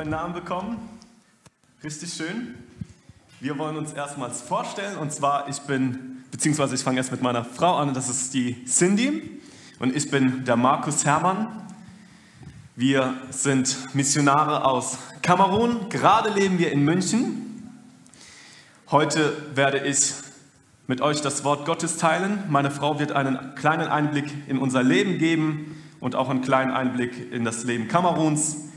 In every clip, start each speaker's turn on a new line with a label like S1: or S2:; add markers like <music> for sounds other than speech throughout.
S1: neuen Namen bekommen. Richtig schön. Wir wollen uns erstmals vorstellen und zwar ich bin, beziehungsweise ich fange erst mit meiner Frau an, das ist die Cindy und ich bin der Markus Hermann. Wir sind Missionare aus Kamerun, gerade leben wir in München. Heute werde ich mit euch das Wort Gottes teilen. Meine Frau wird einen kleinen Einblick in unser Leben geben und auch einen kleinen Einblick in das Leben Kameruns.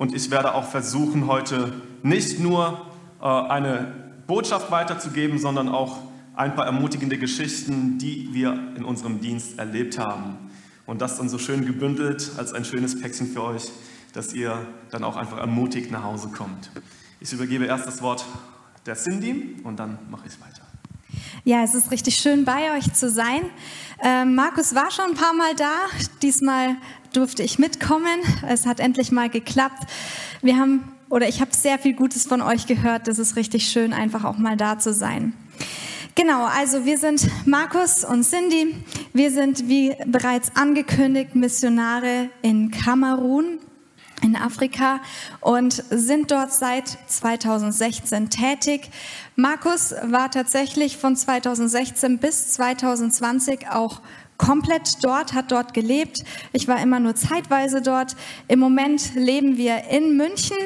S1: Und ich werde auch versuchen, heute nicht nur äh, eine Botschaft weiterzugeben, sondern auch ein paar ermutigende Geschichten, die wir in unserem Dienst erlebt haben. Und das dann so schön gebündelt als ein schönes Päckchen für euch, dass ihr dann auch einfach ermutigt nach Hause kommt. Ich übergebe erst das Wort der Cindy und dann mache ich weiter.
S2: Ja, es ist richtig schön bei euch zu sein. Ähm, Markus war schon ein paar Mal da. Diesmal durfte ich mitkommen. Es hat endlich mal geklappt. Wir haben oder ich habe sehr viel Gutes von euch gehört. Das ist richtig schön, einfach auch mal da zu sein. Genau, also wir sind Markus und Cindy. Wir sind, wie bereits angekündigt, Missionare in Kamerun in Afrika und sind dort seit 2016 tätig. Markus war tatsächlich von 2016 bis 2020 auch komplett dort, hat dort gelebt. Ich war immer nur zeitweise dort. Im Moment leben wir in München,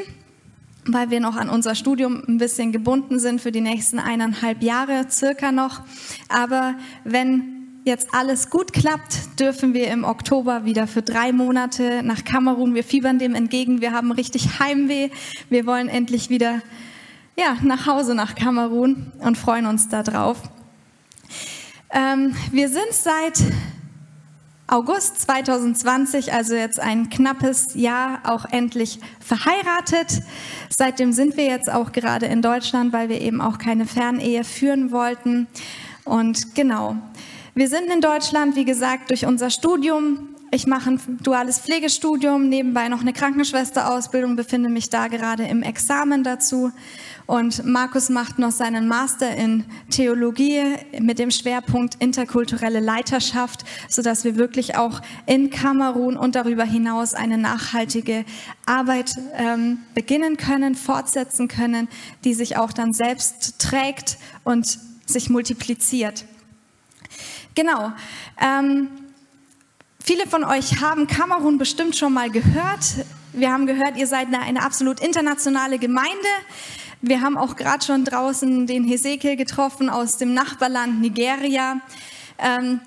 S2: weil wir noch an unser Studium ein bisschen gebunden sind für die nächsten eineinhalb Jahre circa noch. Aber wenn jetzt alles gut klappt, dürfen wir im Oktober wieder für drei Monate nach Kamerun. Wir fiebern dem entgegen. Wir haben richtig Heimweh. Wir wollen endlich wieder ja, nach Hause nach Kamerun und freuen uns darauf. Ähm, wir sind seit August 2020, also jetzt ein knappes Jahr, auch endlich verheiratet. Seitdem sind wir jetzt auch gerade in Deutschland, weil wir eben auch keine Fernehe führen wollten. Und genau, wir sind in Deutschland, wie gesagt, durch unser Studium. Ich mache ein duales Pflegestudium, nebenbei noch eine Krankenschwesterausbildung, befinde mich da gerade im Examen dazu. Und Markus macht noch seinen Master in Theologie mit dem Schwerpunkt interkulturelle Leiterschaft, sodass wir wirklich auch in Kamerun und darüber hinaus eine nachhaltige Arbeit ähm, beginnen können, fortsetzen können, die sich auch dann selbst trägt und sich multipliziert. Genau. Ähm, viele von euch haben Kamerun bestimmt schon mal gehört. Wir haben gehört, ihr seid eine, eine absolut internationale Gemeinde. Wir haben auch gerade schon draußen den Hesekiel getroffen aus dem Nachbarland Nigeria. Ähm,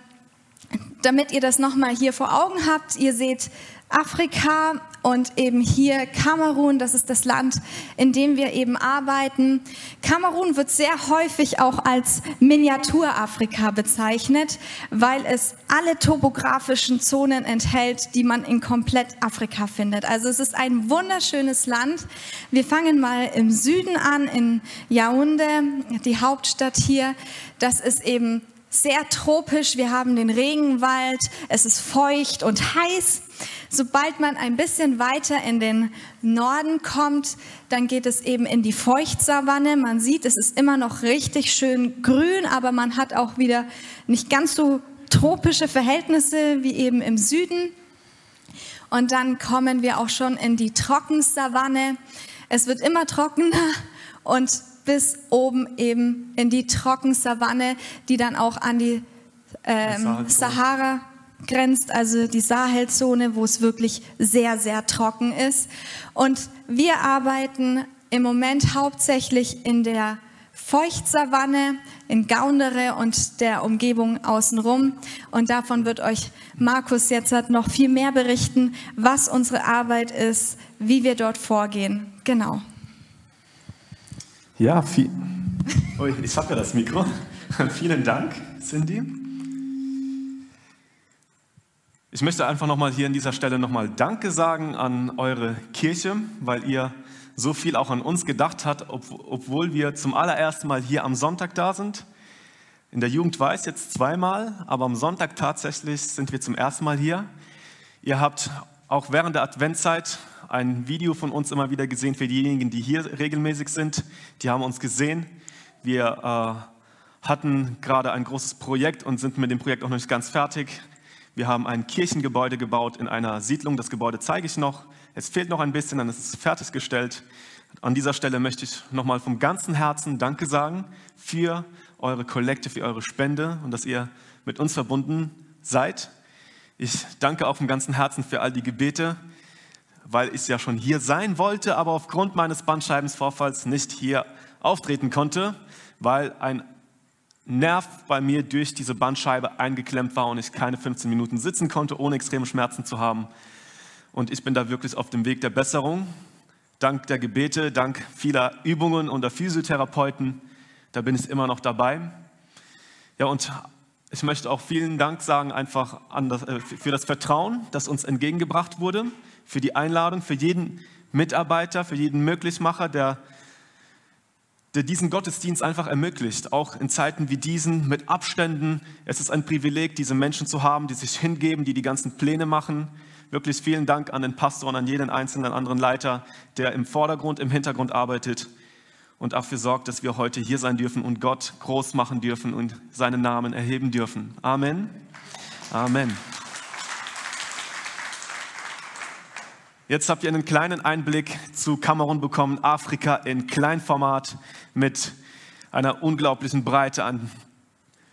S2: damit ihr das nochmal hier vor Augen habt, ihr seht Afrika und eben hier Kamerun, das ist das Land, in dem wir eben arbeiten. Kamerun wird sehr häufig auch als Miniaturafrika bezeichnet, weil es alle topografischen Zonen enthält, die man in komplett Afrika findet. Also es ist ein wunderschönes Land. Wir fangen mal im Süden an, in Yaoundé, die Hauptstadt hier. Das ist eben sehr tropisch. Wir haben den Regenwald. Es ist feucht und heiß. Sobald man ein bisschen weiter in den Norden kommt, dann geht es eben in die Feuchtsavanne. Man sieht, es ist immer noch richtig schön grün, aber man hat auch wieder nicht ganz so tropische Verhältnisse wie eben im Süden. Und dann kommen wir auch schon in die Trockensavanne. Es wird immer trockener und bis oben eben in die Trockensavanne, die dann auch an die ähm, Sahara grenzt, also die Sahelzone, wo es wirklich sehr, sehr trocken ist. Und wir arbeiten im Moment hauptsächlich in der Feuchtsavanne, in Gaundere und der Umgebung außenrum. Und davon wird euch Markus jetzt noch viel mehr berichten, was unsere Arbeit ist, wie wir dort vorgehen. Genau.
S1: Ja, viel, ich habe ja das Mikro. <laughs> Vielen Dank, Cindy. Ich möchte einfach nochmal hier an dieser Stelle nochmal Danke sagen an eure Kirche, weil ihr so viel auch an uns gedacht habt, obwohl wir zum allerersten Mal hier am Sonntag da sind. In der Jugend es jetzt zweimal, aber am Sonntag tatsächlich sind wir zum ersten Mal hier. Ihr habt auch während der Adventzeit ein Video von uns immer wieder gesehen für diejenigen, die hier regelmäßig sind. Die haben uns gesehen. Wir äh, hatten gerade ein großes Projekt und sind mit dem Projekt auch noch nicht ganz fertig. Wir haben ein Kirchengebäude gebaut in einer Siedlung. Das Gebäude zeige ich noch. Es fehlt noch ein bisschen, dann ist es fertiggestellt. An dieser Stelle möchte ich nochmal vom ganzen Herzen Danke sagen für eure Kollekte, für eure Spende und dass ihr mit uns verbunden seid. Ich danke auch vom ganzen Herzen für all die Gebete, weil ich ja schon hier sein wollte, aber aufgrund meines Bandscheibensvorfalls nicht hier auftreten konnte, weil ein Nerv bei mir durch diese Bandscheibe eingeklemmt war und ich keine 15 Minuten sitzen konnte, ohne extreme Schmerzen zu haben. Und ich bin da wirklich auf dem Weg der Besserung. Dank der Gebete, dank vieler Übungen und der Physiotherapeuten, da bin ich immer noch dabei. Ja, und ich möchte auch vielen Dank sagen einfach das, äh, für das Vertrauen, das uns entgegengebracht wurde, für die Einladung, für jeden Mitarbeiter, für jeden Möglichmacher, der der diesen Gottesdienst einfach ermöglicht, auch in Zeiten wie diesen mit Abständen. Es ist ein Privileg, diese Menschen zu haben, die sich hingeben, die die ganzen Pläne machen. Wirklich vielen Dank an den Pastor und an jeden einzelnen anderen Leiter, der im Vordergrund, im Hintergrund arbeitet und dafür sorgt, dass wir heute hier sein dürfen und Gott groß machen dürfen und seinen Namen erheben dürfen. Amen. Amen. Jetzt habt ihr einen kleinen Einblick zu Kamerun bekommen, Afrika in Kleinformat mit einer unglaublichen Breite an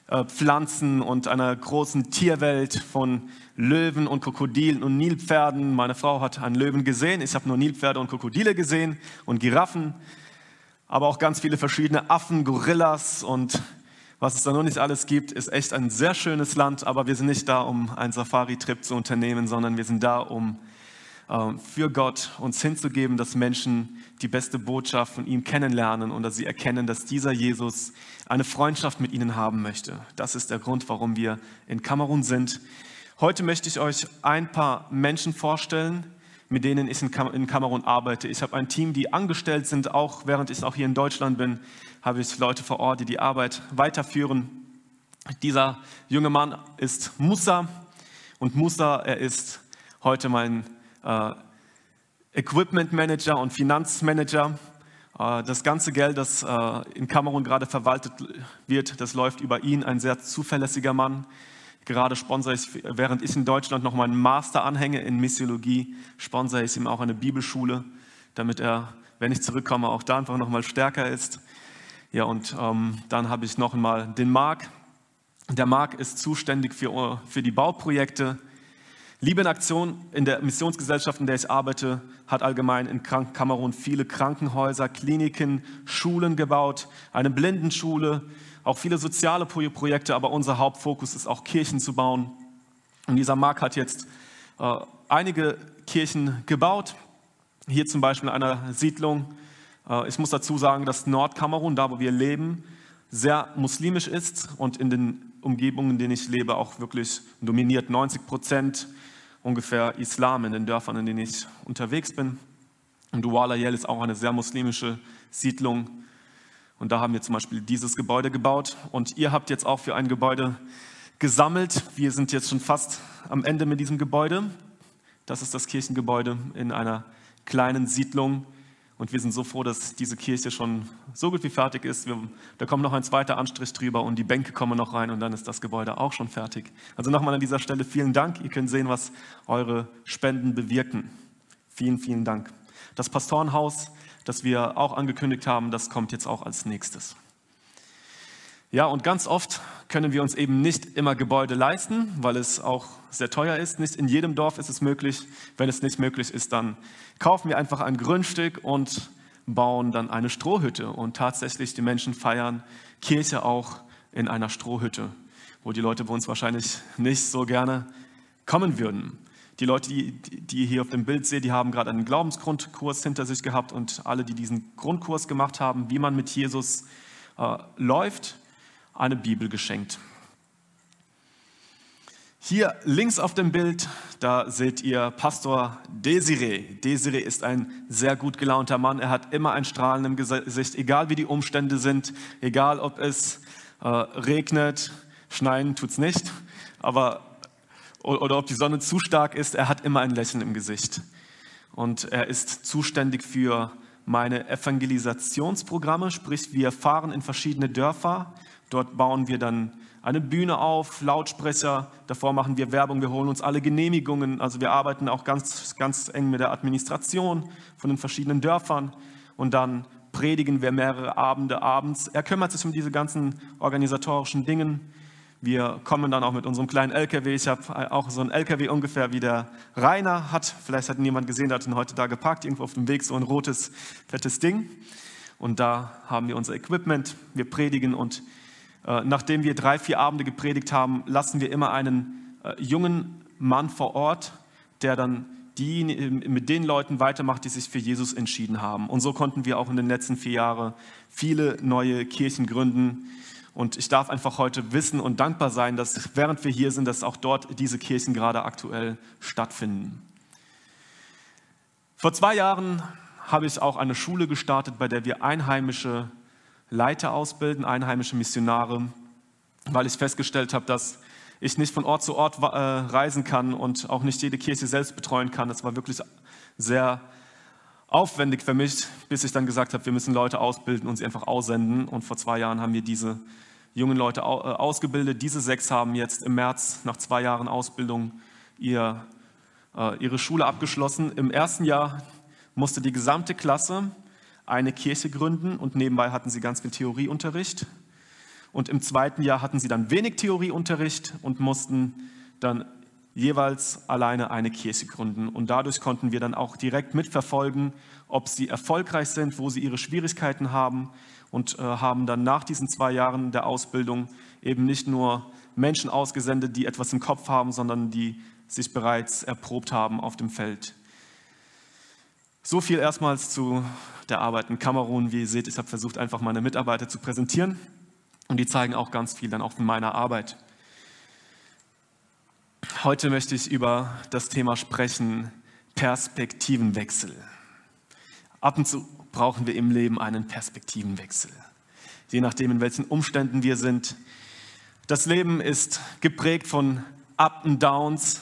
S1: äh, Pflanzen und einer großen Tierwelt von Löwen und Krokodilen und Nilpferden. Meine Frau hat einen Löwen gesehen, ich habe nur Nilpferde und Krokodile gesehen und Giraffen, aber auch ganz viele verschiedene Affen, Gorillas und was es da noch nicht alles gibt, ist echt ein sehr schönes Land, aber wir sind nicht da, um einen Safari-Trip zu unternehmen, sondern wir sind da, um für Gott uns hinzugeben, dass Menschen die beste Botschaft von ihm kennenlernen und dass sie erkennen, dass dieser Jesus eine Freundschaft mit ihnen haben möchte. Das ist der Grund, warum wir in Kamerun sind. Heute möchte ich euch ein paar Menschen vorstellen, mit denen ich in Kamerun arbeite. Ich habe ein Team, die angestellt sind, auch während ich auch hier in Deutschland bin, habe ich Leute vor Ort, die die Arbeit weiterführen. Dieser junge Mann ist Musa und Musa, er ist heute mein äh, Equipment Manager und Finanzmanager. Äh, das ganze Geld, das äh, in Kamerun gerade verwaltet wird, das läuft über ihn, ein sehr zuverlässiger Mann. Gerade sponsere ich, während ich in Deutschland noch meinen Master anhänge in Missiologie, sponsere ich ihm auch eine Bibelschule, damit er, wenn ich zurückkomme, auch da einfach nochmal stärker ist. Ja, und ähm, dann habe ich noch einmal den Marc. Der Marc ist zuständig für, für die Bauprojekte Liebe in Aktion in der Missionsgesellschaft, in der ich arbeite, hat allgemein in Kamerun viele Krankenhäuser, Kliniken, Schulen gebaut, eine Blindenschule, auch viele soziale Projekte, aber unser Hauptfokus ist auch Kirchen zu bauen. Und dieser Mark hat jetzt äh, einige Kirchen gebaut, hier zum Beispiel in einer Siedlung. Äh, ich muss dazu sagen, dass Nordkamerun, da wo wir leben, sehr muslimisch ist und in den Umgebungen, in denen ich lebe, auch wirklich dominiert 90 Prozent ungefähr Islam in den Dörfern, in denen ich unterwegs bin. Und Douala Yel ist auch eine sehr muslimische Siedlung. Und da haben wir zum Beispiel dieses Gebäude gebaut. Und ihr habt jetzt auch für ein Gebäude gesammelt. Wir sind jetzt schon fast am Ende mit diesem Gebäude. Das ist das Kirchengebäude in einer kleinen Siedlung und wir sind so froh, dass diese Kirche schon so gut wie fertig ist. Wir, da kommt noch ein zweiter Anstrich drüber und die Bänke kommen noch rein und dann ist das Gebäude auch schon fertig. Also nochmal an dieser Stelle vielen Dank. Ihr könnt sehen, was eure Spenden bewirken. Vielen, vielen Dank. Das Pastorenhaus, das wir auch angekündigt haben, das kommt jetzt auch als nächstes. Ja, und ganz oft können wir uns eben nicht immer Gebäude leisten, weil es auch sehr teuer ist. Nicht in jedem Dorf ist es möglich. Wenn es nicht möglich ist, dann kaufen wir einfach ein Grundstück und bauen dann eine Strohhütte. Und tatsächlich, die Menschen feiern Kirche auch in einer Strohhütte, wo die Leute bei uns wahrscheinlich nicht so gerne kommen würden. Die Leute, die, die ihr hier auf dem Bild seht, die haben gerade einen Glaubensgrundkurs hinter sich gehabt und alle, die diesen Grundkurs gemacht haben, wie man mit Jesus äh, läuft, eine Bibel geschenkt. Hier links auf dem Bild, da seht ihr Pastor Desiree. Desiree ist ein sehr gut gelaunter Mann. Er hat immer ein Strahlen im Gesicht, egal wie die Umstände sind, egal ob es äh, regnet, schneien es nicht, aber oder ob die Sonne zu stark ist, er hat immer ein Lächeln im Gesicht. Und er ist zuständig für meine Evangelisationsprogramme, sprich wir fahren in verschiedene Dörfer Dort bauen wir dann eine Bühne auf, Lautsprecher, davor machen wir Werbung, wir holen uns alle Genehmigungen, also wir arbeiten auch ganz, ganz eng mit der Administration von den verschiedenen Dörfern und dann predigen wir mehrere Abende abends. Er kümmert sich um diese ganzen organisatorischen Dinge. Wir kommen dann auch mit unserem kleinen LKW. Ich habe auch so einen LKW ungefähr wie der Rainer hat. Vielleicht hat ihn jemand gesehen, der hat ihn heute da geparkt, irgendwo auf dem Weg, so ein rotes, fettes Ding. Und da haben wir unser Equipment. Wir predigen und äh, nachdem wir drei, vier Abende gepredigt haben, lassen wir immer einen äh, jungen Mann vor Ort, der dann die, mit den Leuten weitermacht, die sich für Jesus entschieden haben. Und so konnten wir auch in den letzten vier Jahren viele neue Kirchen gründen. Und ich darf einfach heute wissen und dankbar sein, dass während wir hier sind, dass auch dort diese Kirchen gerade aktuell stattfinden. Vor zwei Jahren habe ich auch eine Schule gestartet, bei der wir einheimische Leiter ausbilden, einheimische Missionare, weil ich festgestellt habe, dass ich nicht von Ort zu Ort äh, reisen kann und auch nicht jede Kirche selbst betreuen kann. Das war wirklich sehr aufwendig für mich, bis ich dann gesagt habe, wir müssen Leute ausbilden und sie einfach aussenden. Und vor zwei Jahren haben wir diese jungen Leute äh, ausgebildet. Diese sechs haben jetzt im März nach zwei Jahren Ausbildung ihr, äh, ihre Schule abgeschlossen. Im ersten Jahr musste die gesamte Klasse eine Kirche gründen und nebenbei hatten sie ganz viel Theorieunterricht. Und im zweiten Jahr hatten sie dann wenig Theorieunterricht und mussten dann jeweils alleine eine Kirche gründen. Und dadurch konnten wir dann auch direkt mitverfolgen, ob sie erfolgreich sind, wo sie ihre Schwierigkeiten haben und äh, haben dann nach diesen zwei Jahren der Ausbildung eben nicht nur Menschen ausgesendet, die etwas im Kopf haben, sondern die sich bereits erprobt haben auf dem Feld. So viel erstmals zu der Arbeit in Kamerun. Wie ihr seht, ich habe versucht, einfach meine Mitarbeiter zu präsentieren und die zeigen auch ganz viel dann auch von meiner Arbeit. Heute möchte ich über das Thema sprechen, Perspektivenwechsel. Ab und zu brauchen wir im Leben einen Perspektivenwechsel. Je nachdem, in welchen Umständen wir sind. Das Leben ist geprägt von Up und Downs.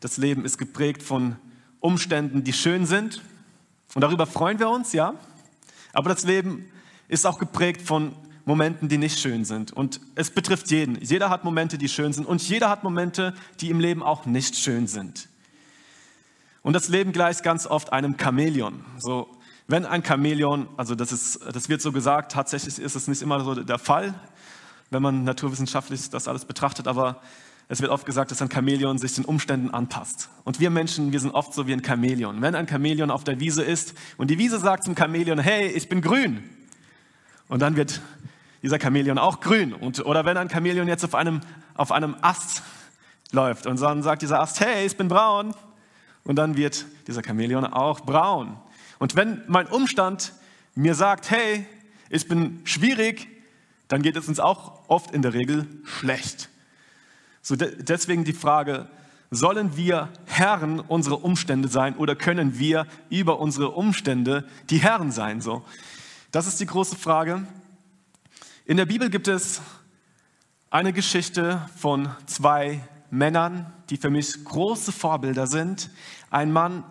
S1: Das Leben ist geprägt von Umständen, die schön sind. Und darüber freuen wir uns, ja. Aber das Leben ist auch geprägt von Momenten, die nicht schön sind. Und es betrifft jeden. Jeder hat Momente, die schön sind. Und jeder hat Momente, die im Leben auch nicht schön sind. Und das Leben gleicht ganz oft einem Chamäleon. So, wenn ein Chamäleon, also das, ist, das wird so gesagt, tatsächlich ist es nicht immer so der Fall, wenn man naturwissenschaftlich das alles betrachtet, aber es wird oft gesagt, dass ein Chamäleon sich den Umständen anpasst. Und wir Menschen, wir sind oft so wie ein Chamäleon. Wenn ein Chamäleon auf der Wiese ist und die Wiese sagt zum Chamäleon, hey, ich bin grün, und dann wird dieser Chamäleon auch grün. Und, oder wenn ein Chamäleon jetzt auf einem, auf einem Ast läuft und dann sagt dieser Ast, hey, ich bin braun, und dann wird dieser Chamäleon auch braun. Und wenn mein Umstand mir sagt, hey, ich bin schwierig, dann geht es uns auch oft in der Regel schlecht. So de deswegen die Frage, sollen wir Herren unserer Umstände sein oder können wir über unsere Umstände die Herren sein? So, das ist die große Frage. In der Bibel gibt es eine Geschichte von zwei Männern, die für mich große Vorbilder sind. Ein Mann,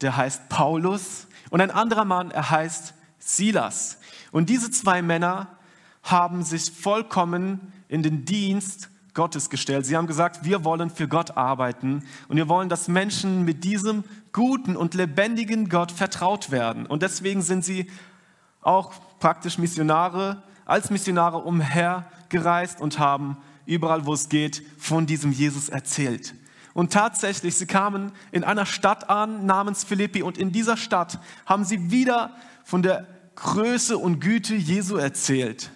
S1: der heißt Paulus und ein anderer Mann, er heißt Silas. Und diese zwei Männer haben sich vollkommen in den Dienst Gottes gestellt. Sie haben gesagt, wir wollen für Gott arbeiten und wir wollen, dass Menschen mit diesem guten und lebendigen Gott vertraut werden. Und deswegen sind sie auch praktisch Missionare, als Missionare umhergereist und haben überall, wo es geht, von diesem Jesus erzählt. Und tatsächlich, sie kamen in einer Stadt an namens Philippi und in dieser Stadt haben sie wieder von der Größe und Güte Jesu erzählt.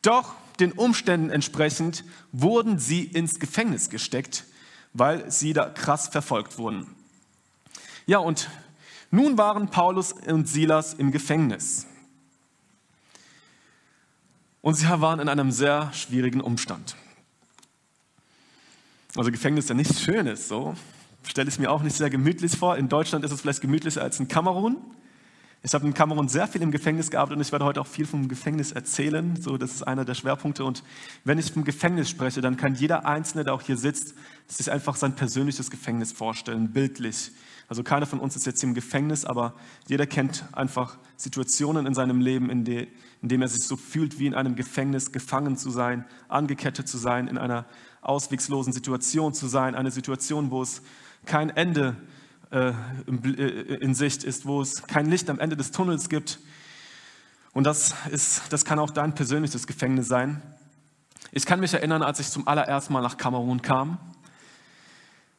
S1: Doch den Umständen entsprechend wurden sie ins Gefängnis gesteckt, weil sie da krass verfolgt wurden. Ja, und nun waren Paulus und Silas im Gefängnis. Und sie waren in einem sehr schwierigen Umstand. Also Gefängnis ist ja nichts Schönes, so stelle ich es mir auch nicht sehr gemütlich vor. In Deutschland ist es vielleicht gemütlicher als in Kamerun. Ich habe in Kamerun sehr viel im Gefängnis gearbeitet und ich werde heute auch viel vom Gefängnis erzählen. So, das ist einer der Schwerpunkte. Und wenn ich vom Gefängnis spreche, dann kann jeder Einzelne, der auch hier sitzt, sich einfach sein persönliches Gefängnis vorstellen, bildlich. Also keiner von uns ist jetzt hier im Gefängnis, aber jeder kennt einfach Situationen in seinem Leben, in, de, in dem er sich so fühlt, wie in einem Gefängnis gefangen zu sein, angekettet zu sein, in einer auswegslosen Situation zu sein, eine Situation, wo es kein Ende in Sicht ist, wo es kein Licht am Ende des Tunnels gibt. Und das, ist, das kann auch dein persönliches Gefängnis sein. Ich kann mich erinnern, als ich zum allerersten Mal nach Kamerun kam.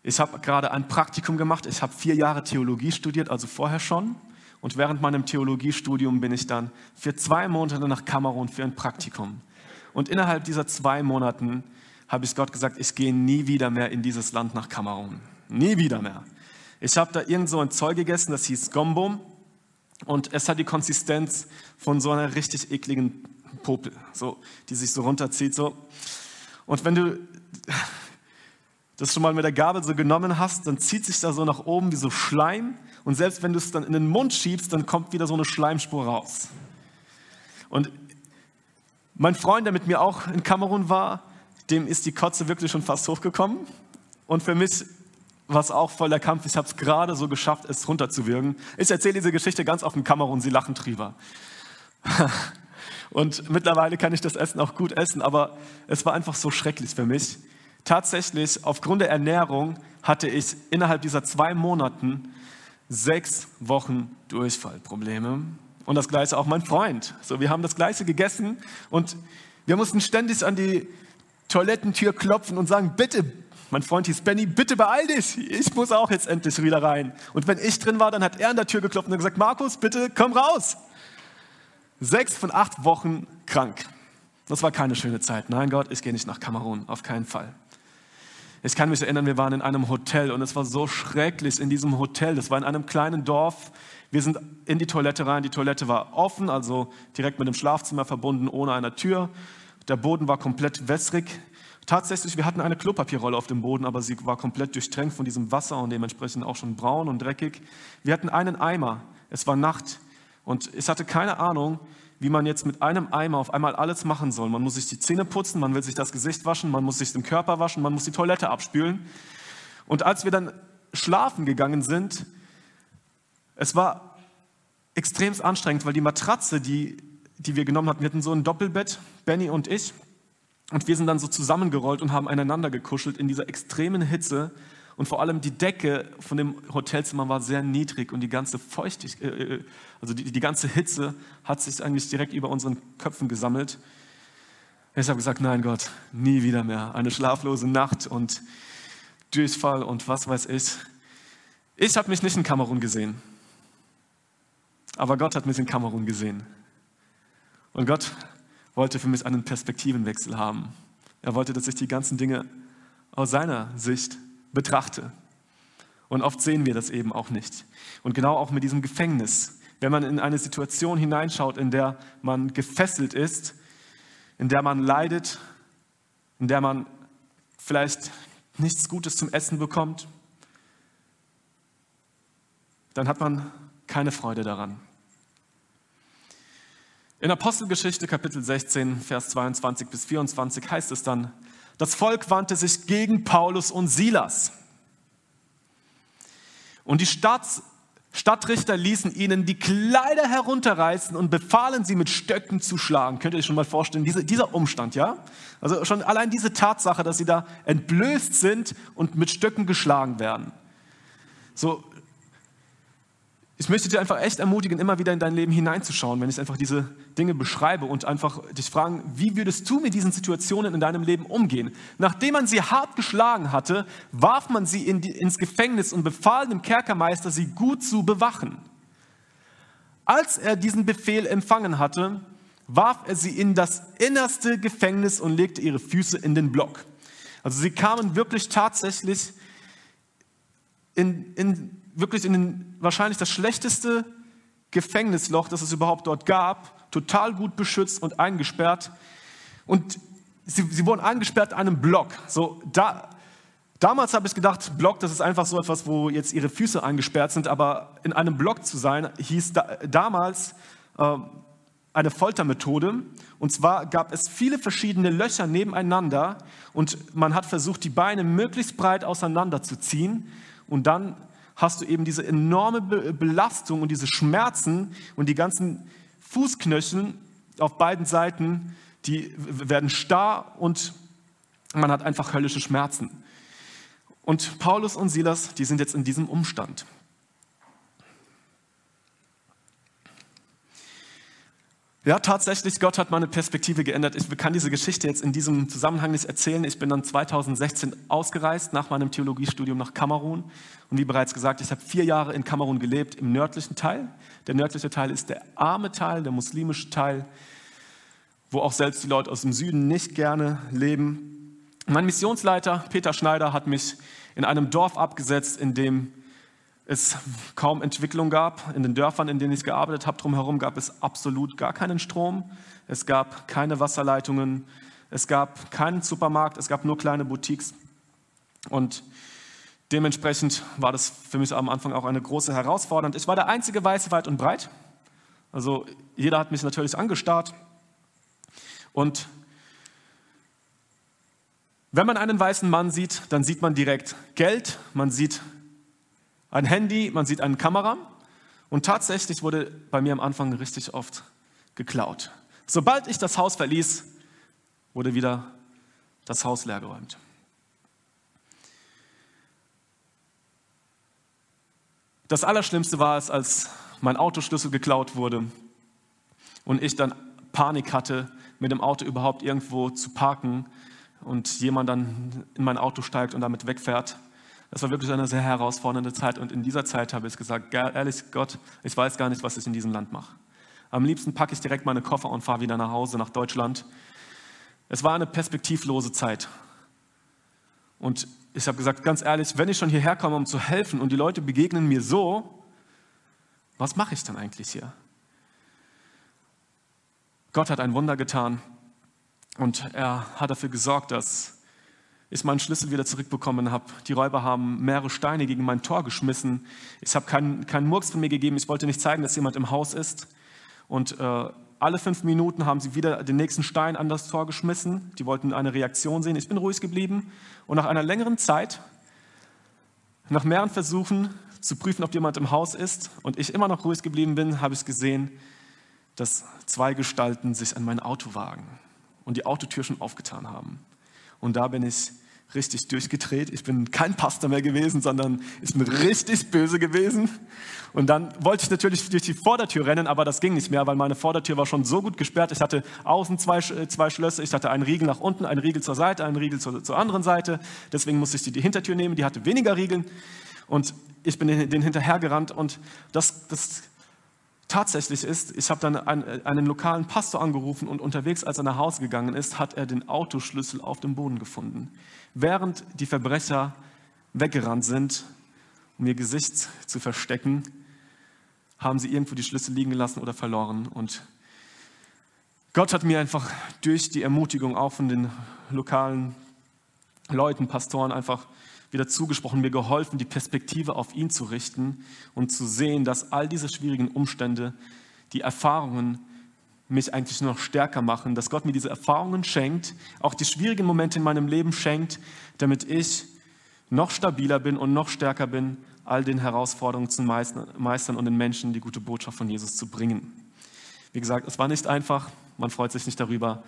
S1: Ich habe gerade ein Praktikum gemacht. Ich habe vier Jahre Theologie studiert, also vorher schon. Und während meinem Theologiestudium bin ich dann für zwei Monate nach Kamerun für ein Praktikum. Und innerhalb dieser zwei Monaten habe ich Gott gesagt, ich gehe nie wieder mehr in dieses Land nach Kamerun. Nie wieder mehr. Ich habe da irgend so ein Zeug gegessen, das hieß Gombo und es hat die Konsistenz von so einer richtig ekligen Popel, so, die sich so runterzieht. So. Und wenn du das schon mal mit der Gabel so genommen hast, dann zieht sich da so nach oben wie so Schleim und selbst wenn du es dann in den Mund schiebst, dann kommt wieder so eine Schleimspur raus. Und mein Freund, der mit mir auch in Kamerun war, dem ist die Kotze wirklich schon fast hochgekommen. Und für mich was auch voll der Kampf. Ich habe es gerade so geschafft, es runterzuwirken. Ich erzähle diese Geschichte ganz auf dem Kamera und sie lachen drüber. <laughs> Und mittlerweile kann ich das Essen auch gut essen, aber es war einfach so schrecklich für mich. Tatsächlich, aufgrund der Ernährung hatte ich innerhalb dieser zwei Monaten sechs Wochen Durchfallprobleme. Und das gleiche auch mein Freund. So, wir haben das gleiche gegessen und wir mussten ständig an die Toilettentür klopfen und sagen, bitte mein Freund hieß Benny, bitte beeil dich, ich muss auch jetzt endlich wieder rein. Und wenn ich drin war, dann hat er an der Tür geklopft und gesagt, Markus, bitte komm raus. Sechs von acht Wochen krank. Das war keine schöne Zeit. Nein, Gott, ich gehe nicht nach Kamerun, auf keinen Fall. Ich kann mich erinnern, wir waren in einem Hotel und es war so schrecklich in diesem Hotel. Das war in einem kleinen Dorf. Wir sind in die Toilette rein. Die Toilette war offen, also direkt mit dem Schlafzimmer verbunden, ohne eine Tür. Der Boden war komplett wässrig. Tatsächlich, wir hatten eine Klopapierrolle auf dem Boden, aber sie war komplett durchtränkt von diesem Wasser und dementsprechend auch schon braun und dreckig. Wir hatten einen Eimer. Es war Nacht und ich hatte keine Ahnung, wie man jetzt mit einem Eimer auf einmal alles machen soll. Man muss sich die Zähne putzen, man will sich das Gesicht waschen, man muss sich den Körper waschen, man muss die Toilette abspülen. Und als wir dann schlafen gegangen sind, es war extrem anstrengend, weil die Matratze, die, die wir genommen hatten, wir hatten so ein Doppelbett, Benny und ich, und wir sind dann so zusammengerollt und haben einander gekuschelt in dieser extremen Hitze. Und vor allem die Decke von dem Hotelzimmer war sehr niedrig und die ganze Feuchtigkeit, äh, äh, also die, die ganze Hitze hat sich eigentlich direkt über unseren Köpfen gesammelt. Ich habe gesagt, nein Gott, nie wieder mehr. Eine schlaflose Nacht und Durchfall und was weiß ich. Ich habe mich nicht in Kamerun gesehen, aber Gott hat mich in Kamerun gesehen. Und Gott wollte für mich einen Perspektivenwechsel haben. Er wollte, dass ich die ganzen Dinge aus seiner Sicht betrachte. Und oft sehen wir das eben auch nicht. Und genau auch mit diesem Gefängnis. Wenn man in eine Situation hineinschaut, in der man gefesselt ist, in der man leidet, in der man vielleicht nichts Gutes zum Essen bekommt, dann hat man keine Freude daran. In Apostelgeschichte Kapitel 16, Vers 22 bis 24 heißt es dann, das Volk wandte sich gegen Paulus und Silas. Und die Stadt, Stadtrichter ließen ihnen die Kleider herunterreißen und befahlen sie mit Stöcken zu schlagen. Könnt ihr euch schon mal vorstellen, diese, dieser Umstand, ja? Also schon allein diese Tatsache, dass sie da entblößt sind und mit Stöcken geschlagen werden. So, ich möchte dir einfach echt ermutigen, immer wieder in dein Leben hineinzuschauen, wenn ich einfach diese Dinge beschreibe und einfach dich fragen, wie würdest du mit diesen Situationen in deinem Leben umgehen? Nachdem man sie hart geschlagen hatte, warf man sie in die, ins Gefängnis und befahl dem Kerkermeister, sie gut zu bewachen. Als er diesen Befehl empfangen hatte, warf er sie in das innerste Gefängnis und legte ihre Füße in den Block. Also sie kamen wirklich tatsächlich in, in wirklich in den, wahrscheinlich das schlechteste Gefängnisloch, das es überhaupt dort gab, total gut beschützt und eingesperrt. Und sie, sie wurden eingesperrt in einem Block. So, da, damals habe ich gedacht, Block, das ist einfach so etwas, wo jetzt ihre Füße eingesperrt sind, aber in einem Block zu sein, hieß da, damals äh, eine Foltermethode. Und zwar gab es viele verschiedene Löcher nebeneinander und man hat versucht, die Beine möglichst breit auseinanderzuziehen und dann hast du eben diese enorme Belastung und diese Schmerzen und die ganzen Fußknöchel auf beiden Seiten, die werden starr und man hat einfach höllische Schmerzen. Und Paulus und Silas, die sind jetzt in diesem Umstand. Ja, tatsächlich, Gott hat meine Perspektive geändert. Ich kann diese Geschichte jetzt in diesem Zusammenhang nicht erzählen. Ich bin dann 2016 ausgereist nach meinem Theologiestudium nach Kamerun. Und wie bereits gesagt, ich habe vier Jahre in Kamerun gelebt, im nördlichen Teil. Der nördliche Teil ist der arme Teil, der muslimische Teil, wo auch selbst die Leute aus dem Süden nicht gerne leben. Mein Missionsleiter Peter Schneider hat mich in einem Dorf abgesetzt, in dem es kaum Entwicklung gab. In den Dörfern, in denen ich gearbeitet habe, drumherum gab es absolut gar keinen Strom. Es gab keine Wasserleitungen. Es gab keinen Supermarkt. Es gab nur kleine Boutiques. Und dementsprechend war das für mich am Anfang auch eine große Herausforderung. Ich war der einzige Weiße weit und breit. Also jeder hat mich natürlich angestarrt. Und wenn man einen weißen Mann sieht, dann sieht man direkt Geld, man sieht ein Handy, man sieht eine Kamera. Und tatsächlich wurde bei mir am Anfang richtig oft geklaut. Sobald ich das Haus verließ, wurde wieder das Haus leergeräumt. Das Allerschlimmste war es, als mein Autoschlüssel geklaut wurde und ich dann Panik hatte, mit dem Auto überhaupt irgendwo zu parken und jemand dann in mein Auto steigt und damit wegfährt. Das war wirklich eine sehr herausfordernde Zeit und in dieser Zeit habe ich gesagt, ehrlich Gott, ich weiß gar nicht, was ich in diesem Land mache. Am liebsten packe ich direkt meine Koffer und fahre wieder nach Hause, nach Deutschland. Es war eine perspektivlose Zeit. Und ich habe gesagt, ganz ehrlich, wenn ich schon hierher komme, um zu helfen und die Leute begegnen mir so, was mache ich dann eigentlich hier? Gott hat ein Wunder getan und er hat dafür gesorgt, dass ich meinen Schlüssel wieder zurückbekommen habe. Die Räuber haben mehrere Steine gegen mein Tor geschmissen. Ich habe keinen, keinen Murks von mir gegeben. Ich wollte nicht zeigen, dass jemand im Haus ist. Und äh, alle fünf Minuten haben sie wieder den nächsten Stein an das Tor geschmissen. Die wollten eine Reaktion sehen. Ich bin ruhig geblieben. Und nach einer längeren Zeit, nach mehreren Versuchen zu prüfen, ob jemand im Haus ist und ich immer noch ruhig geblieben bin, habe ich gesehen, dass zwei Gestalten sich an mein Auto wagen und die Autotür schon aufgetan haben. Und da bin ich richtig durchgedreht. Ich bin kein Pastor mehr gewesen, sondern ich bin richtig böse gewesen. Und dann wollte ich natürlich durch die Vordertür rennen, aber das ging nicht mehr, weil meine Vordertür war schon so gut gesperrt. Ich hatte außen zwei, zwei Schlösser, ich hatte einen Riegel nach unten, einen Riegel zur Seite, einen Riegel zur, zur anderen Seite. Deswegen musste ich die, die Hintertür nehmen, die hatte weniger Riegeln. Und ich bin den, hinterhergerannt und das, das tatsächlich ist, ich habe dann einen, einen, lokalen Pastor angerufen und unterwegs, als er nach Hause gegangen ist, hat er den Autoschlüssel auf dem Boden gefunden. Während die Verbrecher weggerannt sind, um ihr Gesicht zu verstecken, haben sie irgendwo die Schlüssel liegen gelassen oder verloren. Und Gott hat mir einfach durch die Ermutigung auch von den lokalen Leuten, Pastoren einfach wieder zugesprochen, mir geholfen, die Perspektive auf ihn zu richten und zu sehen, dass all diese schwierigen Umstände, die Erfahrungen mich eigentlich noch stärker machen, dass Gott mir diese Erfahrungen schenkt, auch die schwierigen Momente in meinem Leben schenkt, damit ich noch stabiler bin und noch stärker bin, all den Herausforderungen zu meistern und den Menschen die gute Botschaft von Jesus zu bringen. Wie gesagt, es war nicht einfach, man freut sich nicht darüber,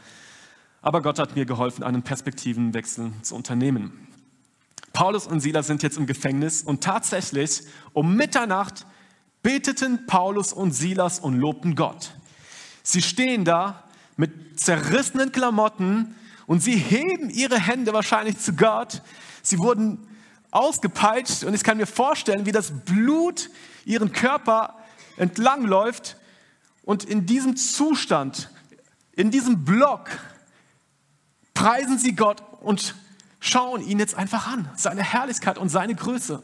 S1: aber Gott hat mir geholfen, einen Perspektivenwechsel zu unternehmen. Paulus und Silas sind jetzt im Gefängnis und tatsächlich um Mitternacht beteten Paulus und Silas und lobten Gott. Sie stehen da mit zerrissenen Klamotten und sie heben ihre Hände wahrscheinlich zu Gott. Sie wurden ausgepeitscht und ich kann mir vorstellen, wie das Blut ihren Körper entlangläuft und in diesem Zustand, in diesem Block preisen sie Gott und schauen ihn jetzt einfach an, seine Herrlichkeit und seine Größe.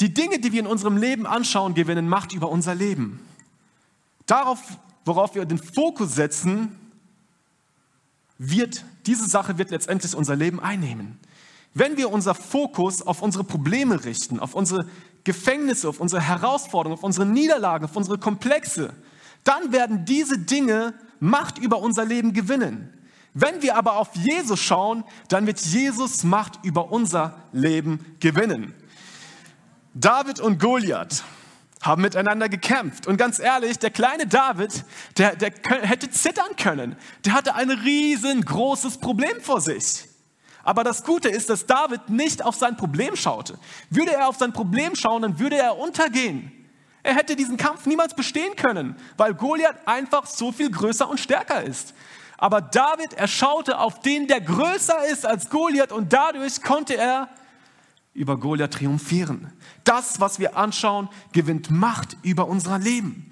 S1: Die Dinge, die wir in unserem Leben anschauen, gewinnen Macht über unser Leben. Darauf, worauf wir den Fokus setzen, wird, diese Sache wird letztendlich unser Leben einnehmen. Wenn wir unser Fokus auf unsere Probleme richten, auf unsere Gefängnisse, auf unsere Herausforderungen, auf unsere Niederlagen, auf unsere Komplexe, dann werden diese Dinge Macht über unser Leben gewinnen. Wenn wir aber auf Jesus schauen, dann wird Jesus Macht über unser Leben gewinnen. David und Goliath haben miteinander gekämpft. Und ganz ehrlich, der kleine David, der, der hätte zittern können. Der hatte ein riesengroßes Problem vor sich. Aber das Gute ist, dass David nicht auf sein Problem schaute. Würde er auf sein Problem schauen, dann würde er untergehen. Er hätte diesen Kampf niemals bestehen können, weil Goliath einfach so viel größer und stärker ist. Aber David, er schaute auf den, der größer ist als Goliath und dadurch konnte er über Goliath triumphieren. Das, was wir anschauen, gewinnt Macht über unser Leben.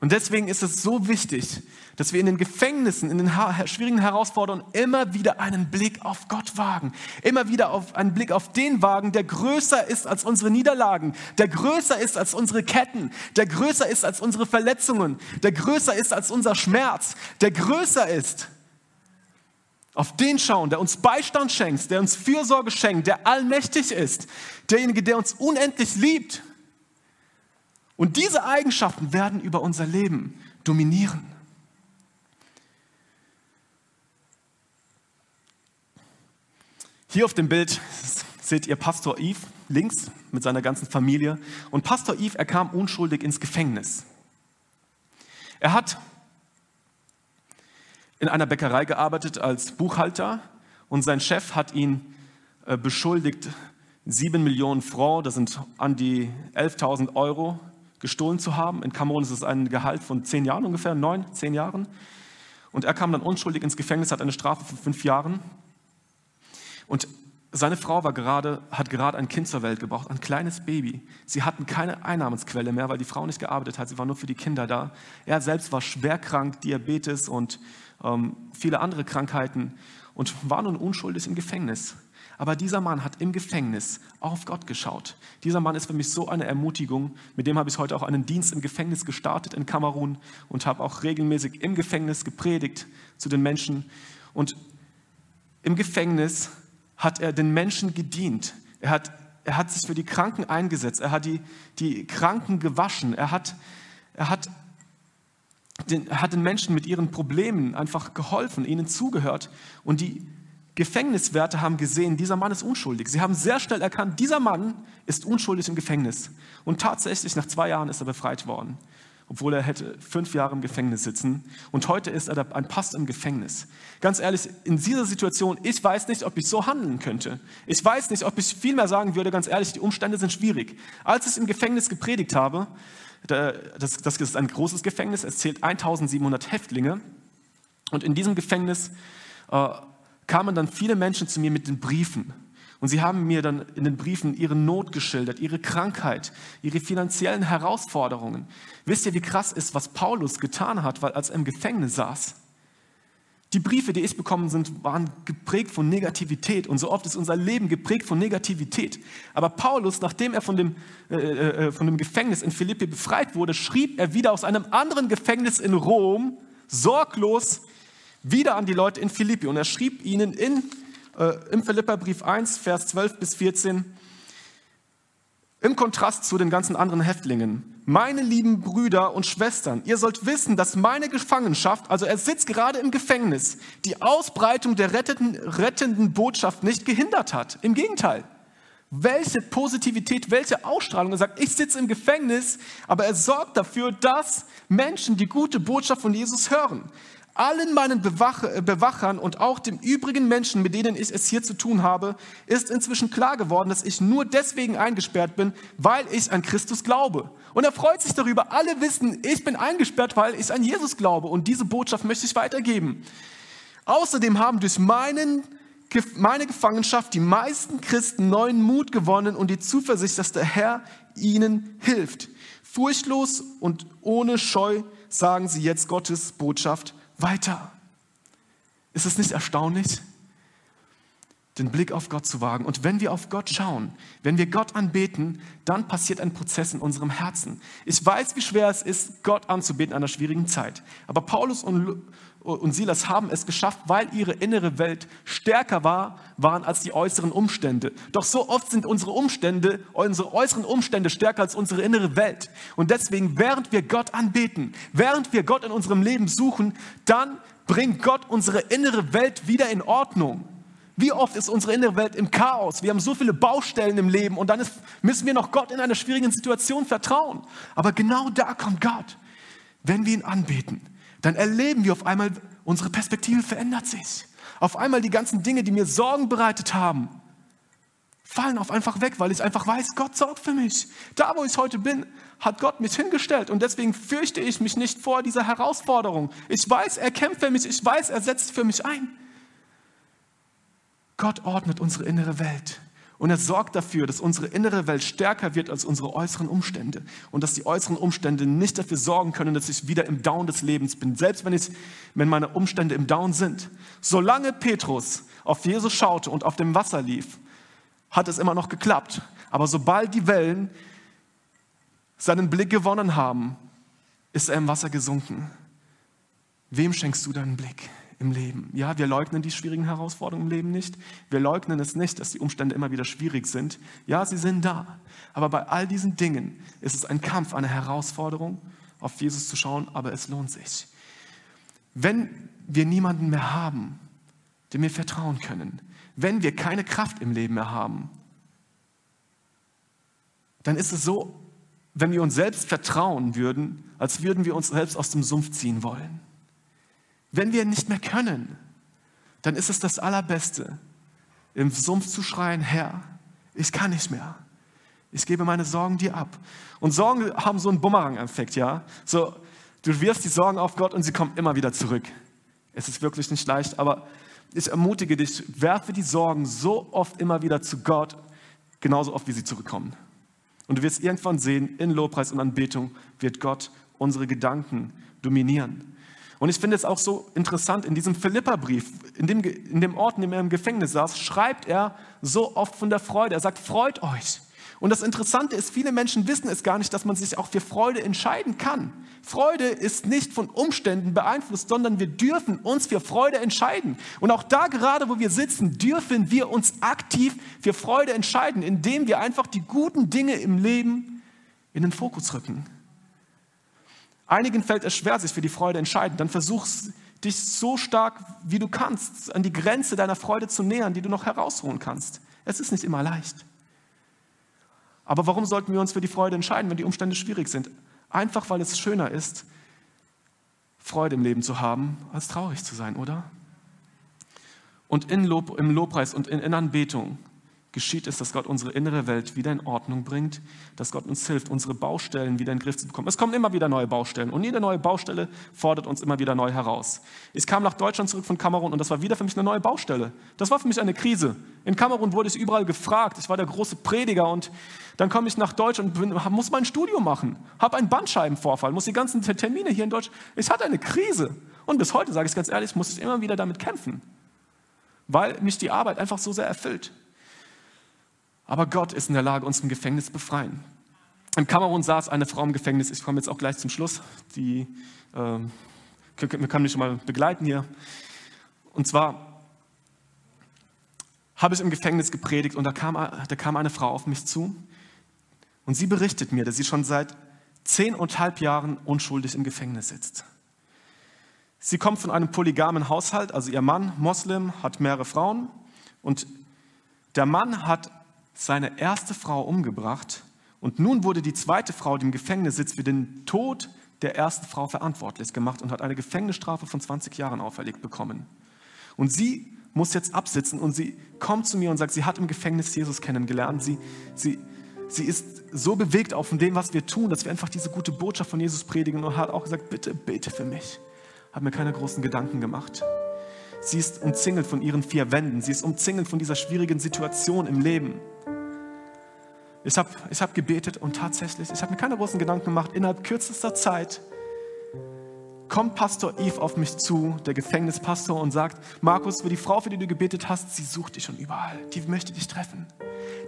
S1: Und deswegen ist es so wichtig, dass wir in den Gefängnissen, in den schwierigen Herausforderungen immer wieder einen Blick auf Gott wagen. Immer wieder auf einen Blick auf den wagen, der größer ist als unsere Niederlagen, der größer ist als unsere Ketten, der größer ist als unsere Verletzungen, der größer ist als unser Schmerz, der größer ist. Auf den schauen, der uns Beistand schenkt, der uns Fürsorge schenkt, der allmächtig ist, derjenige, der uns unendlich liebt. Und diese Eigenschaften werden über unser Leben dominieren. Hier auf dem Bild seht ihr Pastor Yves links mit seiner ganzen Familie. Und Pastor Yves, er kam unschuldig ins Gefängnis. Er hat in einer Bäckerei gearbeitet als Buchhalter und sein Chef hat ihn äh, beschuldigt, sieben Millionen Francs, das sind an die 11.000 Euro, gestohlen zu haben. In Kamerun ist es ein Gehalt von zehn Jahren ungefähr, neun, zehn Jahren. Und er kam dann unschuldig ins Gefängnis, hat eine Strafe von fünf Jahren. Und seine Frau war gerade, hat gerade ein Kind zur Welt gebracht, ein kleines Baby. Sie hatten keine Einnahmensquelle mehr, weil die Frau nicht gearbeitet hat. Sie war nur für die Kinder da. Er selbst war schwer krank, Diabetes und ähm, viele andere Krankheiten und war nun unschuldig im Gefängnis. Aber dieser Mann hat im Gefängnis auf Gott geschaut. Dieser Mann ist für mich so eine Ermutigung. Mit dem habe ich heute auch einen Dienst im Gefängnis gestartet in Kamerun und habe auch regelmäßig im Gefängnis gepredigt zu den Menschen. Und im Gefängnis hat er den Menschen gedient. Er hat, er hat sich für die Kranken eingesetzt. Er hat die, die Kranken gewaschen. Er hat, er, hat den, er hat den Menschen mit ihren Problemen einfach geholfen, ihnen zugehört. Und die Gefängniswärter haben gesehen, dieser Mann ist unschuldig. Sie haben sehr schnell erkannt, dieser Mann ist unschuldig im Gefängnis. Und tatsächlich, nach zwei Jahren ist er befreit worden obwohl er hätte fünf Jahre im Gefängnis sitzen. Und heute ist er ein Pastor im Gefängnis. Ganz ehrlich, in dieser Situation, ich weiß nicht, ob ich so handeln könnte. Ich weiß nicht, ob ich viel mehr sagen würde, ganz ehrlich, die Umstände sind schwierig. Als ich im Gefängnis gepredigt habe, das, das ist ein großes Gefängnis, es zählt 1700 Häftlinge. Und in diesem Gefängnis äh, kamen dann viele Menschen zu mir mit den Briefen. Und sie haben mir dann in den Briefen ihre Not geschildert, ihre Krankheit, ihre finanziellen Herausforderungen. Wisst ihr, wie krass ist, was Paulus getan hat, weil als er im Gefängnis saß? Die Briefe, die ich bekommen sind, waren geprägt von Negativität und so oft ist unser Leben geprägt von Negativität. Aber Paulus, nachdem er von dem, äh, äh, von dem Gefängnis in Philippi befreit wurde, schrieb er wieder aus einem anderen Gefängnis in Rom sorglos wieder an die Leute in Philippi und er schrieb ihnen in äh, im Philipperbrief 1, Vers 12 bis 14, im Kontrast zu den ganzen anderen Häftlingen. Meine lieben Brüder und Schwestern, ihr sollt wissen, dass meine Gefangenschaft, also er sitzt gerade im Gefängnis, die Ausbreitung der rettenden, rettenden Botschaft nicht gehindert hat. Im Gegenteil. Welche Positivität, welche Ausstrahlung. Er sagt, ich sitze im Gefängnis, aber er sorgt dafür, dass Menschen die gute Botschaft von Jesus hören allen meinen äh, Bewachern und auch den übrigen Menschen, mit denen ich es hier zu tun habe, ist inzwischen klar geworden, dass ich nur deswegen eingesperrt bin, weil ich an Christus glaube. Und er freut sich darüber. Alle wissen, ich bin eingesperrt, weil ich an Jesus glaube. Und diese Botschaft möchte ich weitergeben. Außerdem haben durch meinen, meine Gefangenschaft die meisten Christen neuen Mut gewonnen und die Zuversicht, dass der Herr ihnen hilft. Furchtlos und ohne Scheu sagen sie jetzt Gottes Botschaft weiter. Ist es nicht erstaunlich? den Blick auf Gott zu wagen. Und wenn wir auf Gott schauen, wenn wir Gott anbeten, dann passiert ein Prozess in unserem Herzen. Ich weiß, wie schwer es ist, Gott anzubeten in einer schwierigen Zeit. Aber Paulus und, und Silas haben es geschafft, weil ihre innere Welt stärker war, waren als die äußeren Umstände. Doch so oft sind unsere Umstände, unsere äußeren Umstände stärker als unsere innere Welt. Und deswegen, während wir Gott anbeten, während wir Gott in unserem Leben suchen, dann bringt Gott unsere innere Welt wieder in Ordnung. Wie oft ist unsere innere Welt im Chaos? Wir haben so viele Baustellen im Leben und dann ist, müssen wir noch Gott in einer schwierigen Situation vertrauen. Aber genau da kommt Gott. Wenn wir ihn anbeten, dann erleben wir auf einmal, unsere Perspektive verändert sich. Auf einmal die ganzen Dinge, die mir Sorgen bereitet haben, fallen auf einfach weg, weil ich einfach weiß, Gott sorgt für mich. Da, wo ich heute bin, hat Gott mich hingestellt und deswegen fürchte ich mich nicht vor dieser Herausforderung. Ich weiß, er kämpft für mich, ich weiß, er setzt für mich ein. Gott ordnet unsere innere Welt. Und er sorgt dafür, dass unsere innere Welt stärker wird als unsere äußeren Umstände. Und dass die äußeren Umstände nicht dafür sorgen können, dass ich wieder im Down des Lebens bin. Selbst wenn, ich, wenn meine Umstände im Down sind. Solange Petrus auf Jesus schaute und auf dem Wasser lief, hat es immer noch geklappt. Aber sobald die Wellen seinen Blick gewonnen haben, ist er im Wasser gesunken. Wem schenkst du deinen Blick? Im Leben. Ja, wir leugnen die schwierigen Herausforderungen im Leben nicht. Wir leugnen es nicht, dass die Umstände immer wieder schwierig sind. Ja, sie sind da. Aber bei all diesen Dingen ist es ein Kampf, eine Herausforderung, auf Jesus zu schauen, aber es lohnt sich. Wenn wir niemanden mehr haben, dem wir vertrauen können, wenn wir keine Kraft im Leben mehr haben, dann ist es so, wenn wir uns selbst vertrauen würden, als würden wir uns selbst aus dem Sumpf ziehen wollen. Wenn wir nicht mehr können, dann ist es das Allerbeste, im Sumpf zu schreien, Herr, ich kann nicht mehr. Ich gebe meine Sorgen dir ab. Und Sorgen haben so einen Bumerang-Effekt, ja. So, du wirfst die Sorgen auf Gott und sie kommen immer wieder zurück. Es ist wirklich nicht leicht, aber ich ermutige dich, werfe die Sorgen so oft immer wieder zu Gott, genauso oft wie sie zurückkommen. Und du wirst irgendwann sehen, in Lobpreis und Anbetung wird Gott unsere Gedanken dominieren. Und ich finde es auch so interessant, in diesem Philipperbrief, in dem, in dem Ort, in dem er im Gefängnis saß, schreibt er so oft von der Freude. Er sagt, freut euch. Und das Interessante ist, viele Menschen wissen es gar nicht, dass man sich auch für Freude entscheiden kann. Freude ist nicht von Umständen beeinflusst, sondern wir dürfen uns für Freude entscheiden. Und auch da gerade, wo wir sitzen, dürfen wir uns aktiv für Freude entscheiden, indem wir einfach die guten Dinge im Leben in den Fokus rücken. Einigen fällt es schwer, sich für die Freude entscheiden. Dann versuch dich so stark, wie du kannst, an die Grenze deiner Freude zu nähern, die du noch herausholen kannst. Es ist nicht immer leicht. Aber warum sollten wir uns für die Freude entscheiden, wenn die Umstände schwierig sind? Einfach weil es schöner ist, Freude im Leben zu haben, als traurig zu sein, oder? Und in Lob, im Lobpreis und in, in Anbetung geschieht es, dass Gott unsere innere Welt wieder in Ordnung bringt, dass Gott uns hilft, unsere Baustellen wieder in den Griff zu bekommen. Es kommen immer wieder neue Baustellen und jede neue Baustelle fordert uns immer wieder neu heraus. Ich kam nach Deutschland zurück von Kamerun und das war wieder für mich eine neue Baustelle. Das war für mich eine Krise. In Kamerun wurde ich überall gefragt. Ich war der große Prediger und dann komme ich nach Deutschland und muss mein Studium machen, habe einen Bandscheibenvorfall, muss die ganzen Termine hier in Deutschland. Ich hatte eine Krise und bis heute, sage ich ganz ehrlich, muss ich immer wieder damit kämpfen, weil mich die Arbeit einfach so sehr erfüllt. Aber Gott ist in der Lage, uns im Gefängnis zu befreien. Im Kamerun saß eine Frau im Gefängnis, ich komme jetzt auch gleich zum Schluss, die äh, wir können mich schon mal begleiten hier. Und zwar habe ich im Gefängnis gepredigt und da kam, da kam eine Frau auf mich zu und sie berichtet mir, dass sie schon seit zehn und halb Jahren unschuldig im Gefängnis sitzt. Sie kommt von einem polygamen Haushalt, also ihr Mann, Moslem, hat mehrere Frauen und der Mann hat seine erste Frau umgebracht und nun wurde die zweite Frau, die im Gefängnis sitzt, für den Tod der ersten Frau verantwortlich gemacht und hat eine Gefängnisstrafe von 20 Jahren auferlegt bekommen. Und sie muss jetzt absitzen und sie kommt zu mir und sagt, sie hat im Gefängnis Jesus kennengelernt. Sie, sie, sie ist so bewegt auf dem, was wir tun, dass wir einfach diese gute Botschaft von Jesus predigen und hat auch gesagt, bitte bete für mich. Hat mir keine großen Gedanken gemacht. Sie ist umzingelt von ihren vier Wänden. Sie ist umzingelt von dieser schwierigen Situation im Leben. Ich habe ich hab gebetet und tatsächlich, ich habe mir keine großen Gedanken gemacht. Innerhalb kürzester Zeit kommt Pastor Eve auf mich zu, der Gefängnispastor, und sagt, Markus, für die Frau, für die du gebetet hast, sie sucht dich schon überall. Die möchte dich treffen.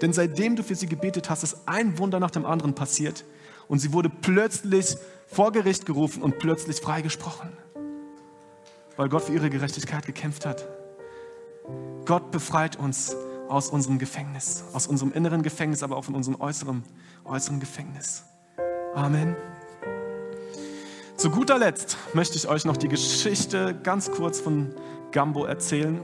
S1: Denn seitdem du für sie gebetet hast, ist ein Wunder nach dem anderen passiert. Und sie wurde plötzlich vor Gericht gerufen und plötzlich freigesprochen. Weil Gott für ihre Gerechtigkeit gekämpft hat. Gott befreit uns aus unserem Gefängnis, aus unserem inneren Gefängnis, aber auch von unserem äußeren, äußeren Gefängnis. Amen. Zu guter Letzt möchte ich euch noch die Geschichte ganz kurz von Gambo erzählen.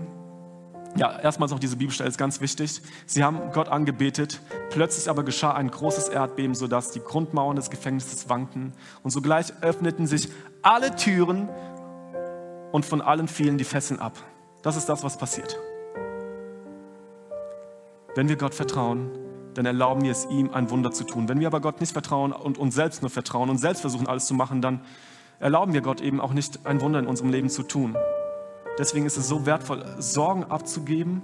S1: Ja, erstmals noch diese Bibelstelle ist ganz wichtig. Sie haben Gott angebetet, plötzlich aber geschah ein großes Erdbeben, sodass die Grundmauern des Gefängnisses wankten und sogleich öffneten sich alle Türen und von allen fielen die Fesseln ab. Das ist das, was passiert. Wenn wir Gott vertrauen, dann erlauben wir es ihm, ein Wunder zu tun. Wenn wir aber Gott nicht vertrauen und uns selbst nur vertrauen und selbst versuchen, alles zu machen, dann erlauben wir Gott eben auch nicht, ein Wunder in unserem Leben zu tun. Deswegen ist es so wertvoll, Sorgen abzugeben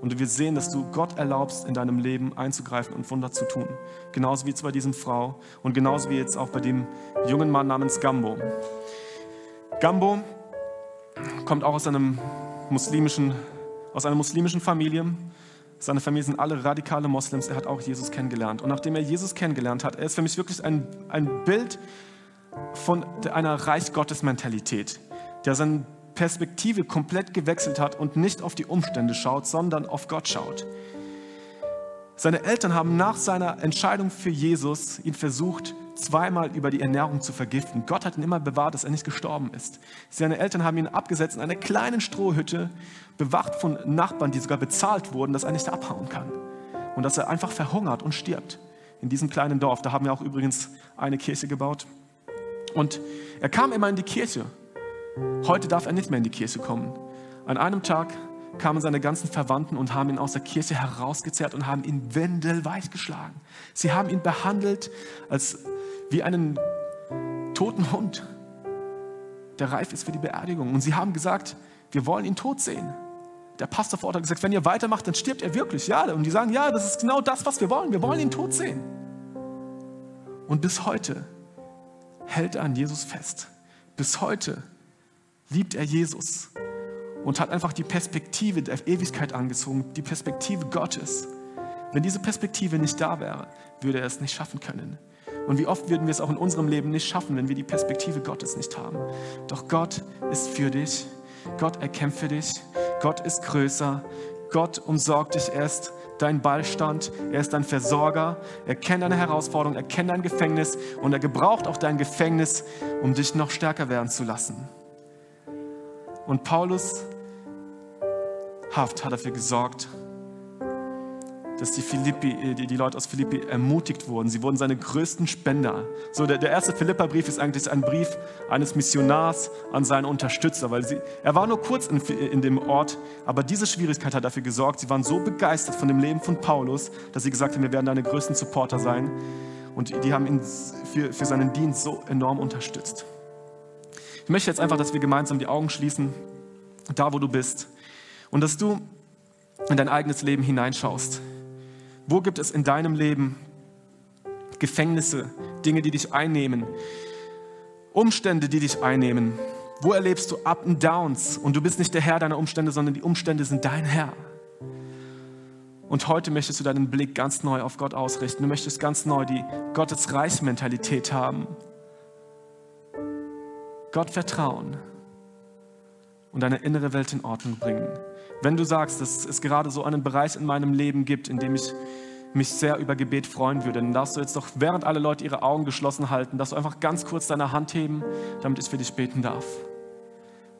S1: und wir sehen, dass du Gott erlaubst, in deinem Leben einzugreifen und Wunder zu tun. Genauso wie jetzt bei diesem Frau und genauso wie jetzt auch bei dem jungen Mann namens Gambo. Gambo kommt auch aus, einem muslimischen, aus einer muslimischen Familie. Seine Familie sind alle radikale Moslems. Er hat auch Jesus kennengelernt. Und nachdem er Jesus kennengelernt hat, er ist für mich wirklich ein, ein Bild von einer Reich Gottes Mentalität, der seine Perspektive komplett gewechselt hat und nicht auf die Umstände schaut, sondern auf Gott schaut. Seine Eltern haben nach seiner Entscheidung für Jesus ihn versucht, zweimal über die Ernährung zu vergiften. Gott hat ihn immer bewahrt, dass er nicht gestorben ist. Seine Eltern haben ihn abgesetzt in einer kleinen Strohhütte, bewacht von Nachbarn, die sogar bezahlt wurden, dass er nicht abhauen kann. Und dass er einfach verhungert und stirbt. In diesem kleinen Dorf. Da haben wir auch übrigens eine Kirche gebaut. Und er kam immer in die Kirche. Heute darf er nicht mehr in die Kirche kommen. An einem Tag kamen seine ganzen Verwandten und haben ihn aus der Kirche herausgezerrt und haben ihn wendelweich geschlagen. Sie haben ihn behandelt als wie einen toten Hund, der reif ist für die Beerdigung. Und sie haben gesagt, wir wollen ihn tot sehen. Der Pastor vor Ort hat gesagt, wenn ihr weitermacht, dann stirbt er wirklich. Ja, und die sagen, ja, das ist genau das, was wir wollen. Wir wollen ihn tot sehen. Und bis heute hält er an Jesus fest. Bis heute liebt er Jesus und hat einfach die Perspektive der Ewigkeit angezogen, die Perspektive Gottes. Wenn diese Perspektive nicht da wäre, würde er es nicht schaffen können. Und wie oft würden wir es auch in unserem Leben nicht schaffen, wenn wir die Perspektive Gottes nicht haben. Doch Gott ist für dich. Gott erkämpft für dich. Gott ist größer. Gott umsorgt dich. Er ist dein Beistand. Er ist dein Versorger. Er kennt deine Herausforderung. Er kennt dein Gefängnis. Und er gebraucht auch dein Gefängnis, um dich noch stärker werden zu lassen. Und Paulus Haft hat dafür gesorgt, dass die, Philippi, äh, die, die Leute aus Philippi ermutigt wurden. Sie wurden seine größten Spender. So, der, der erste Philippa-Brief ist eigentlich ein Brief eines Missionars an seine Unterstützer, weil sie, er war nur kurz in, in dem Ort, aber diese Schwierigkeit hat dafür gesorgt. Sie waren so begeistert von dem Leben von Paulus, dass sie gesagt haben, wir werden deine größten Supporter sein. Und die haben ihn für, für seinen Dienst so enorm unterstützt. Ich möchte jetzt einfach, dass wir gemeinsam die Augen schließen, da wo du bist, und dass du in dein eigenes Leben hineinschaust. Wo gibt es in deinem Leben Gefängnisse, Dinge, die dich einnehmen, Umstände, die dich einnehmen? Wo erlebst du Up and Downs und du bist nicht der Herr deiner Umstände, sondern die Umstände sind dein Herr? Und heute möchtest du deinen Blick ganz neu auf Gott ausrichten. Du möchtest ganz neu die Gottes Reichsmentalität haben. Gott vertrauen und deine innere Welt in Ordnung bringen. Wenn du sagst, dass es gerade so einen Bereich in meinem Leben gibt, in dem ich mich sehr über Gebet freuen würde, dann darfst du jetzt doch, während alle Leute ihre Augen geschlossen halten, dass du einfach ganz kurz deine Hand heben, damit ich für dich beten darf.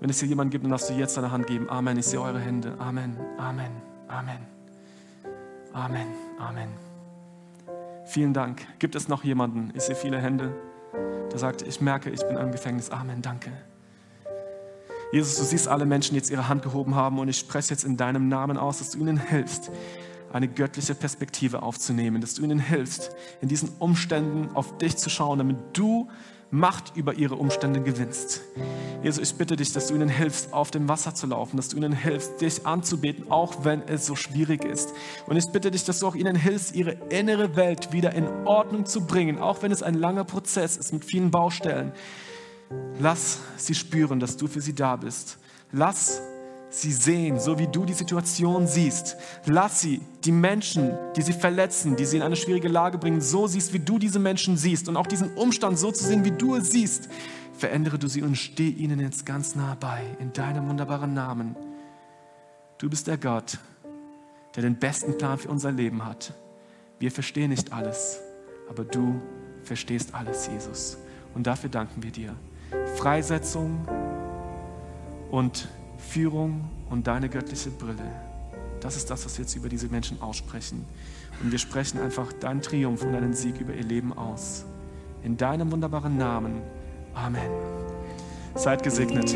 S1: Wenn es hier jemanden gibt, dann darfst du jetzt deine Hand geben. Amen. Ich sehe eure Hände. Amen. Amen. Amen. Amen. Amen. Vielen Dank. Gibt es noch jemanden? Ich sehe viele Hände, der sagt, ich merke, ich bin im Gefängnis. Amen. Danke. Jesus, du siehst alle Menschen, die jetzt ihre Hand gehoben haben und ich spreche jetzt in deinem Namen aus, dass du ihnen hilfst, eine göttliche Perspektive aufzunehmen, dass du ihnen hilfst, in diesen Umständen auf dich zu schauen, damit du Macht über ihre Umstände gewinnst. Jesus, ich bitte dich, dass du ihnen hilfst, auf dem Wasser zu laufen, dass du ihnen hilfst, dich anzubeten, auch wenn es so schwierig ist. Und ich bitte dich, dass du auch ihnen hilfst, ihre innere Welt wieder in Ordnung zu bringen, auch wenn es ein langer Prozess ist mit vielen Baustellen. Lass sie spüren, dass du für sie da bist. Lass sie sehen, so wie du die Situation siehst. Lass sie, die Menschen, die sie verletzen, die sie in eine schwierige Lage bringen, so siehst, wie du diese Menschen siehst und auch diesen Umstand so zu sehen, wie du es siehst. Verändere du sie und steh ihnen jetzt ganz nah bei, in deinem wunderbaren Namen. Du bist der Gott, der den besten Plan für unser Leben hat. Wir verstehen nicht alles, aber du verstehst alles, Jesus. Und dafür danken wir dir. Freisetzung und Führung und deine göttliche Brille. Das ist das, was wir jetzt über diese Menschen aussprechen. Und wir sprechen einfach deinen Triumph und deinen Sieg über ihr Leben aus. In deinem wunderbaren Namen. Amen. Seid gesegnet.